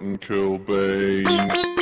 Martin Kilbane.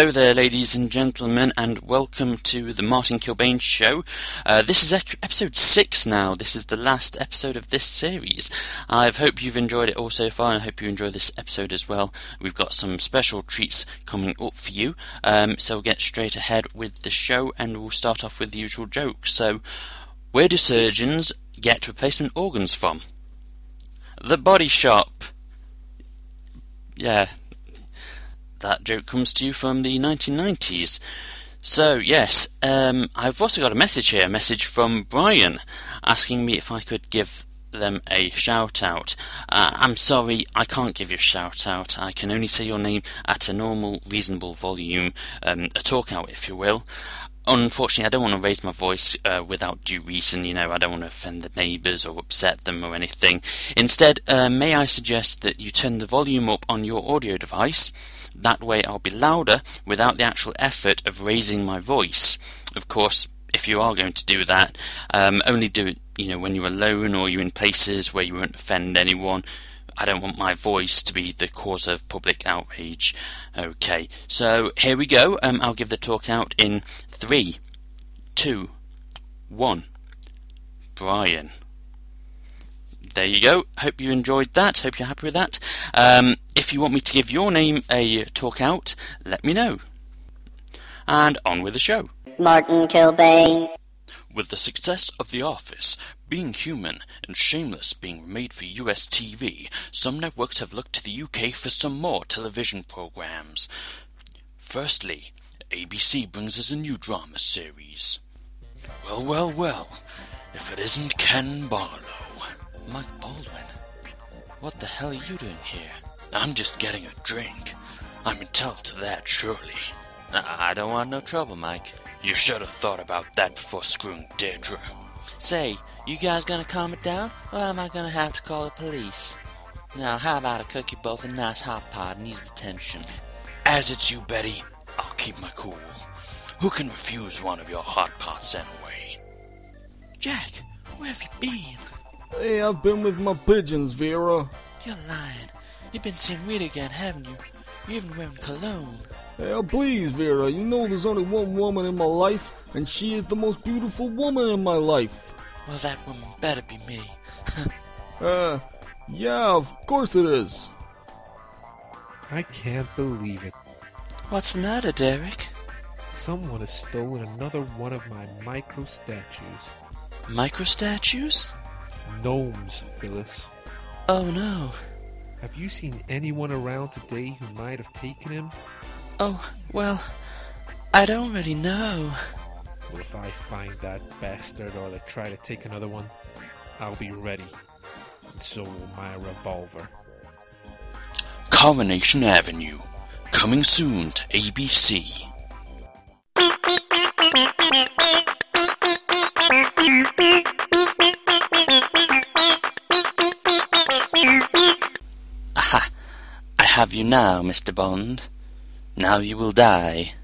Hello there, ladies and gentlemen, and welcome to the Martin Kilbane Show. Uh, this is episode six now. This is the last episode of this series. I hope you've enjoyed it all so far, and I hope you enjoy this episode as well. We've got some special treats coming up for you, um, so we'll get straight ahead with the show, and we'll start off with the usual joke. So, where do surgeons get replacement organs from? The body shop. Yeah, that joke comes to you from the 1990s. So, yes, um, I've also got a message here, a message from Brian, asking me if I could give them a shout out. Uh, I'm sorry, I can't give you a shout out. I can only say your name at a normal, reasonable volume, um, a talk out, if you will. Unfortunately, I don't want to raise my voice uh, without due reason. You know, I don't want to offend the neighbours or upset them or anything. Instead, uh, may I suggest that you turn the volume up on your audio device? That way, I'll be louder without the actual effort of raising my voice. Of course, if you are going to do that, um, only do it, you know, when you're alone or you're in places where you won't offend anyone. I don't want my voice to be the cause of public outrage. Okay, so here we go. Um, I'll give the talk out in three, two, one. Brian. There you go. Hope you enjoyed that. Hope you're happy with that. Um, if you want me to give your name a talk out, let me know. And on with the show. Martin Kilbane. With the success of The Office, Being Human, and Shameless being made for US TV, some networks have looked to the UK for some more television programs. Firstly, ABC brings us a new drama series. Well, well, well, if it isn't Ken Barlow. Mike Baldwin? What the hell are you doing here? I'm just getting a drink. I'm entitled to that, surely. I don't want no trouble, Mike. You should have thought about that before screwing Deirdre. Say, you guys gonna calm it down, or am I gonna have to call the police? Now, how about I cook you both a nice hot pot and ease the tension? As it's you, Betty, I'll keep my cool. Who can refuse one of your hot pots anyway? Jack, where have you been? Hey, I've been with my pigeons, Vera. You're lying. You've been seeing Rita again, haven't you? You're even wearing cologne. Hey, please, Vera, you know there's only one woman in my life, and she is the most beautiful woman in my life. Well, that woman better be me. Uh, yeah, of course it is. I can't believe it. What's the matter, Derek? Someone has stolen another one of my micro statues. Micro statues? Gnomes, Phyllis. Oh no. Have you seen anyone around today who might have taken him? Oh, well, I don't really know. If I find that bastard or they try to take another one, I'll be ready. And so will my revolver. Coronation Avenue. Coming soon to ABC. Aha! I have you now, Mr. Bond. Now you will die.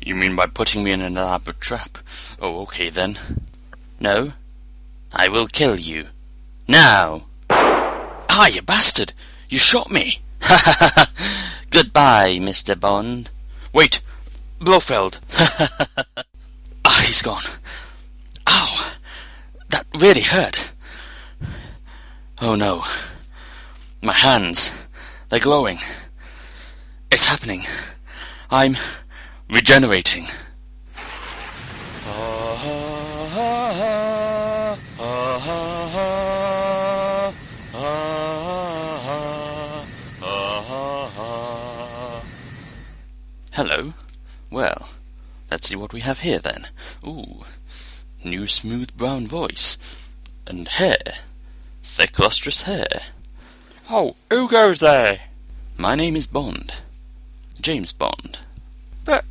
You mean by putting me in an elaborate trap? Oh, okay then. No? I will kill you. Now! Ah, you bastard! You shot me! Ha ha ha! Goodbye, Mr. Bond. Wait! Blofeld! Ha ah, he's gone. Ow! That really hurt. Oh no. My hands. They're glowing. It's happening. I'm regenerating. Hello. Well, let's see what we have here then. Ooh, new smooth brown voice. and hair. Thick, lustrous hair. Oh, who goes there? My name is Bond. James Bond. But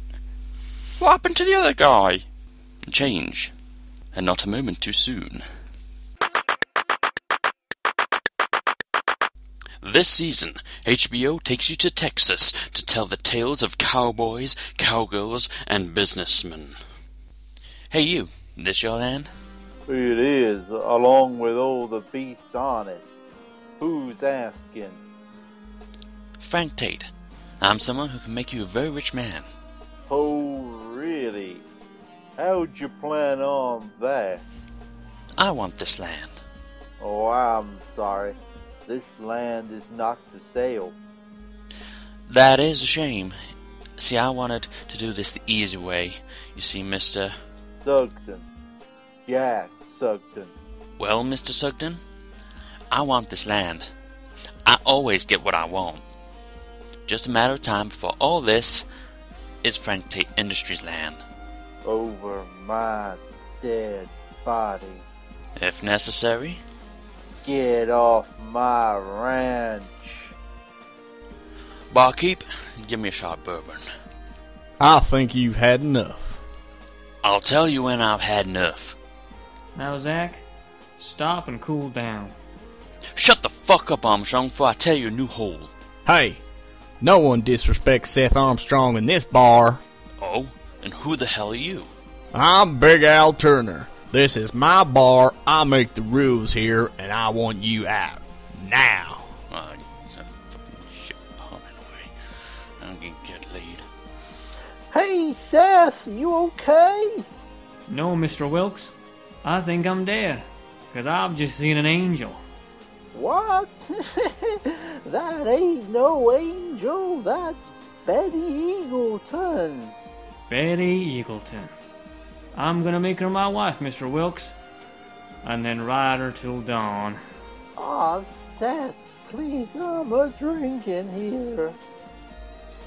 what happened to the other guy? Change, and not a moment too soon. This season, HBO takes you to Texas to tell the tales of cowboys, cowgirls, and businessmen. Hey, you, this your land? It is, along with all the beasts on it. Who's asking? Frank Tate. I'm someone who can make you a very rich man. Oh, really? How'd you plan on that? I want this land. Oh, I'm sorry. This land is not for sale. That is a shame. See, I wanted to do this the easy way. You see, Mr. Sugden. Jack Sugden. Well, Mr. Sugden, I want this land. I always get what I want. Just a matter of time before all this is Frank Tate Industries land. Over my dead body. If necessary, Get off my ranch. barkeep, give me a shot bourbon. I think you've had enough. I'll tell you when I've had enough. Now, Zach, stop and cool down. Shut the fuck up, Armstrong, before I tell you a new hole. Hey, no one disrespects Seth Armstrong in this bar. Oh, and who the hell are you? I'm Big Al Turner. This is my bar. I make the rules here, and I want you out. Now. Oh, it's a fucking shit bar. I'm gonna get laid. Hey, Seth, you okay? No, Mr. Wilks, I think I'm dead, because I've just seen an angel. What? that ain't no angel. That's Betty Eagleton. Betty Eagleton. I'm gonna make her my wife, Mr. Wilks, and then ride her till dawn. Aw, Seth, please, I'm a drinking here.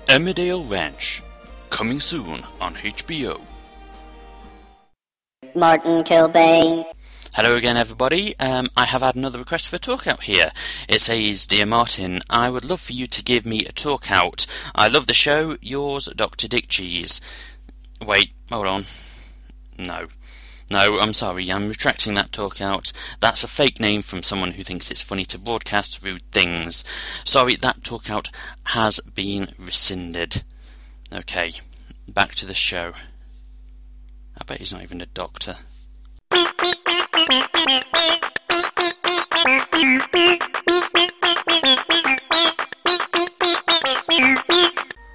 Emmerdale Ranch, coming soon on HBO. Martin Kilbane. Hello again, everybody. Um, I have had another request for a talk out here. It says, Dear Martin, I would love for you to give me a talk out. I love the show. Yours, Dr. Dick Cheese. Wait, hold on. No. No, I'm sorry, I'm retracting that talk out. That's a fake name from someone who thinks it's funny to broadcast rude things. Sorry, that talk out has been rescinded. Okay, back to the show. I bet he's not even a doctor.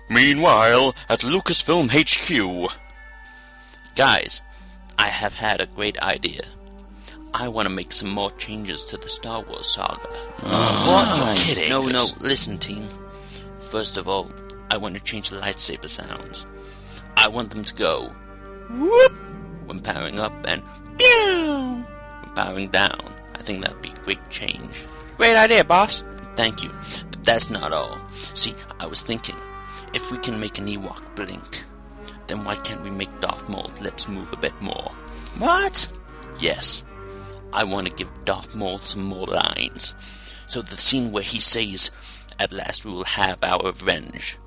Meanwhile, at Lucasfilm HQ. Guys, I have had a great idea. I want to make some more changes to the Star Wars saga. Ah. what? You're kidding? No, no. Listen, team. First of all, I want to change the lightsaber sounds. I want them to go whoop when powering up and pew when powering down. I think that'd be a great change. Great idea, boss. Thank you. But that's not all. See, I was thinking, if we can make an Ewok blink, then why can't we make Darth Maul's lips move a bit more? What? Yes. I want to give Darth Maul some more lines. So the scene where he says, At last we will have our revenge.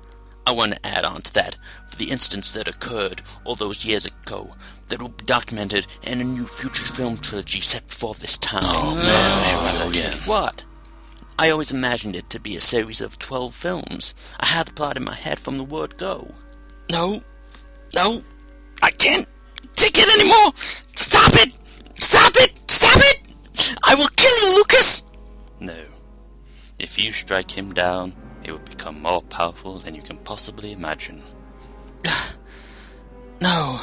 I want to add on to that for the instance that occurred all those years ago that will be documented in a new future film trilogy set before this time. Oh, no. Oh, oh, what? I always imagined it to be a series of 12 films. I had the plot in my head from the word go. No. No. I can't take it anymore. Stop it. Stop it. Stop it. I will kill you, Lucas. No. If you strike him down, it will become more powerful than you can possibly imagine. no.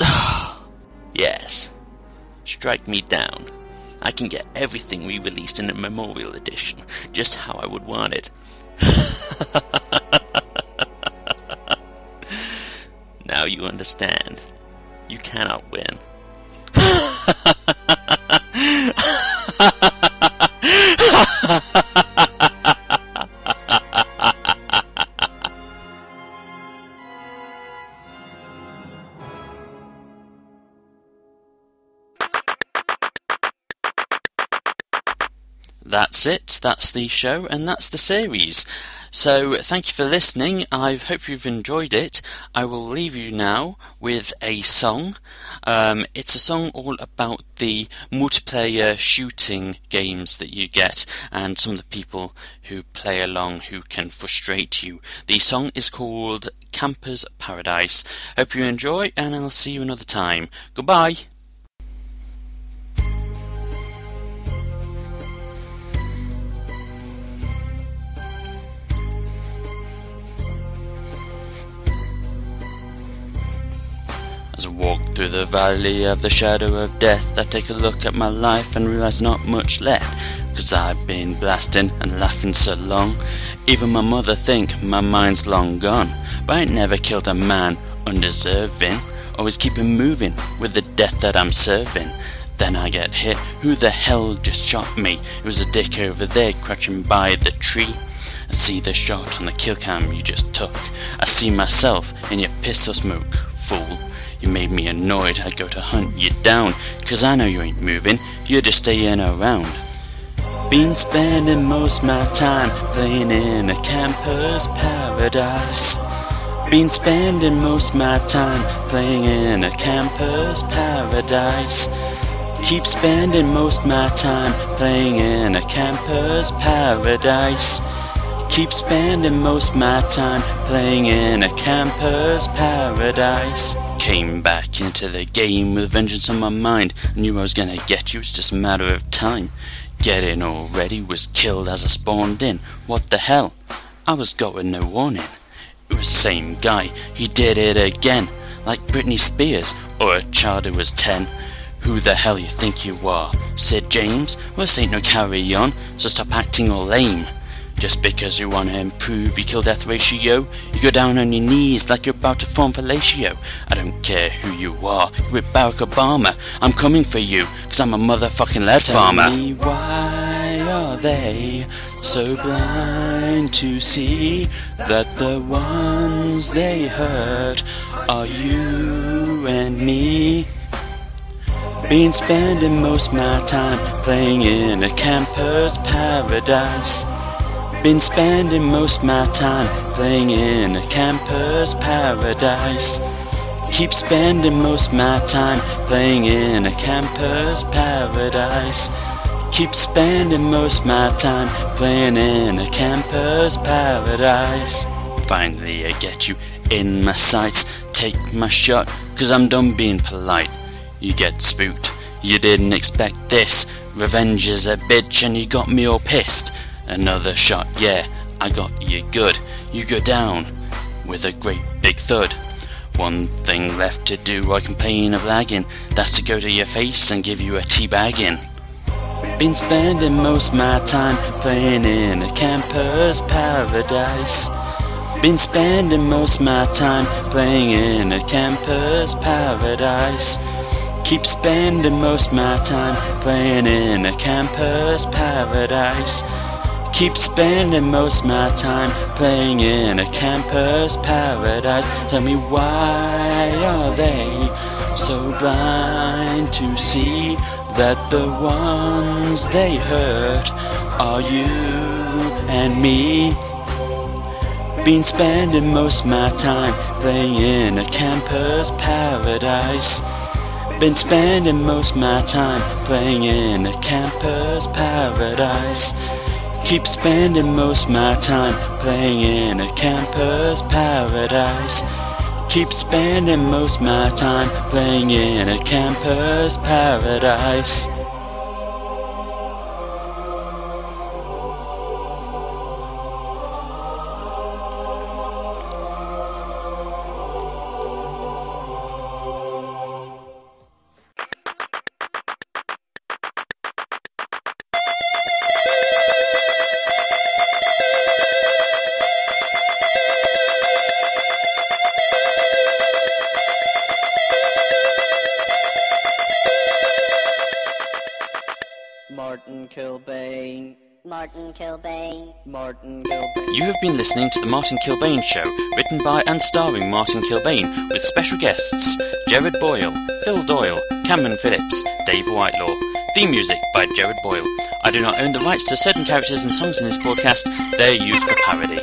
yes. Strike me down. I can get everything re released in a memorial edition, just how I would want it. now you understand. You cannot win. that's it. That's the show, and that's the series. So, thank you for listening. I hope you've enjoyed it. I will leave you now with a song. Um, it's a song all about the multiplayer shooting games that you get and some of the people who play along who can frustrate you. The song is called Camper's Paradise. Hope you enjoy, and I'll see you another time. Goodbye. As I walk through the valley of the shadow of death, I take a look at my life and realize not much left. Cause I've been blasting and laughing so long. Even my mother think my mind's long gone. But I ain't never killed a man undeserving. Always keeping moving with the death that I'm serving. Then I get hit. Who the hell just shot me? It was a dick over there crouching by the tree. I see the shot on the kill cam you just took. I see myself in your pistol smoke, fool. You made me annoyed, I'd go to hunt you down. Cause I know you ain't moving, you're just staying around. Been spending most my time playing in a camper's paradise. Been spending most my time playing in a camper's paradise. Keep spending most my time playing in a camper's paradise. Keep spending most my time playing in a camper's paradise. Came back into the game with vengeance on my mind. Knew I was gonna get you, it's just a matter of time. Getting all ready, was killed as I spawned in. What the hell? I was got with no warning. It was the same guy, he did it again. Like Britney Spears, or a child who was ten. Who the hell you think you are? Sid James? Well, this ain't no carry on, so stop acting all lame. Just because you want to improve your kill death ratio, you go down on your knees like you're about to form fellatio. I don't care who you are, you're with Barack Obama. I'm coming for you, cause I'm a motherfucking lead Tell farmer. me why are they so blind to see that the ones they hurt are you and me? Been spending most my time playing in a camper's paradise. Been spending most my time playing in a camper's paradise. Keep spending most my time playing in a camper's paradise. Keep spending most my time playing in a camper's paradise. Finally, I get you in my sights. Take my shot, cause I'm done being polite. You get spooked. You didn't expect this. Revenge is a bitch, and you got me all pissed. Another shot, yeah, I got you good. You go down with a great big thud. One thing left to do, I complain of lagging. That's to go to your face and give you a teabagging. Been spending most my time playing in a camper's paradise. Been spending most my time playing in a camper's paradise. Keep spending most my time playing in a camper's paradise. Keep spending most my time playing in a camper's paradise. Tell me why are they so blind to see that the ones they hurt are you and me? Been spending most my time playing in a camper's paradise. Been spending most my time playing in a camper's paradise. Keep spending most my time playing in a camper's paradise. Keep spending most my time playing in a camper's paradise. Martin Kilbane. Martin Kilbane. Martin Kilbane. You have been listening to The Martin Kilbane Show, written by and starring Martin Kilbane, with special guests Jared Boyle, Phil Doyle, Cameron Phillips, Dave Whitelaw. Theme music by Jared Boyle. I do not own the rights to certain characters and songs in this broadcast, they are used for parody.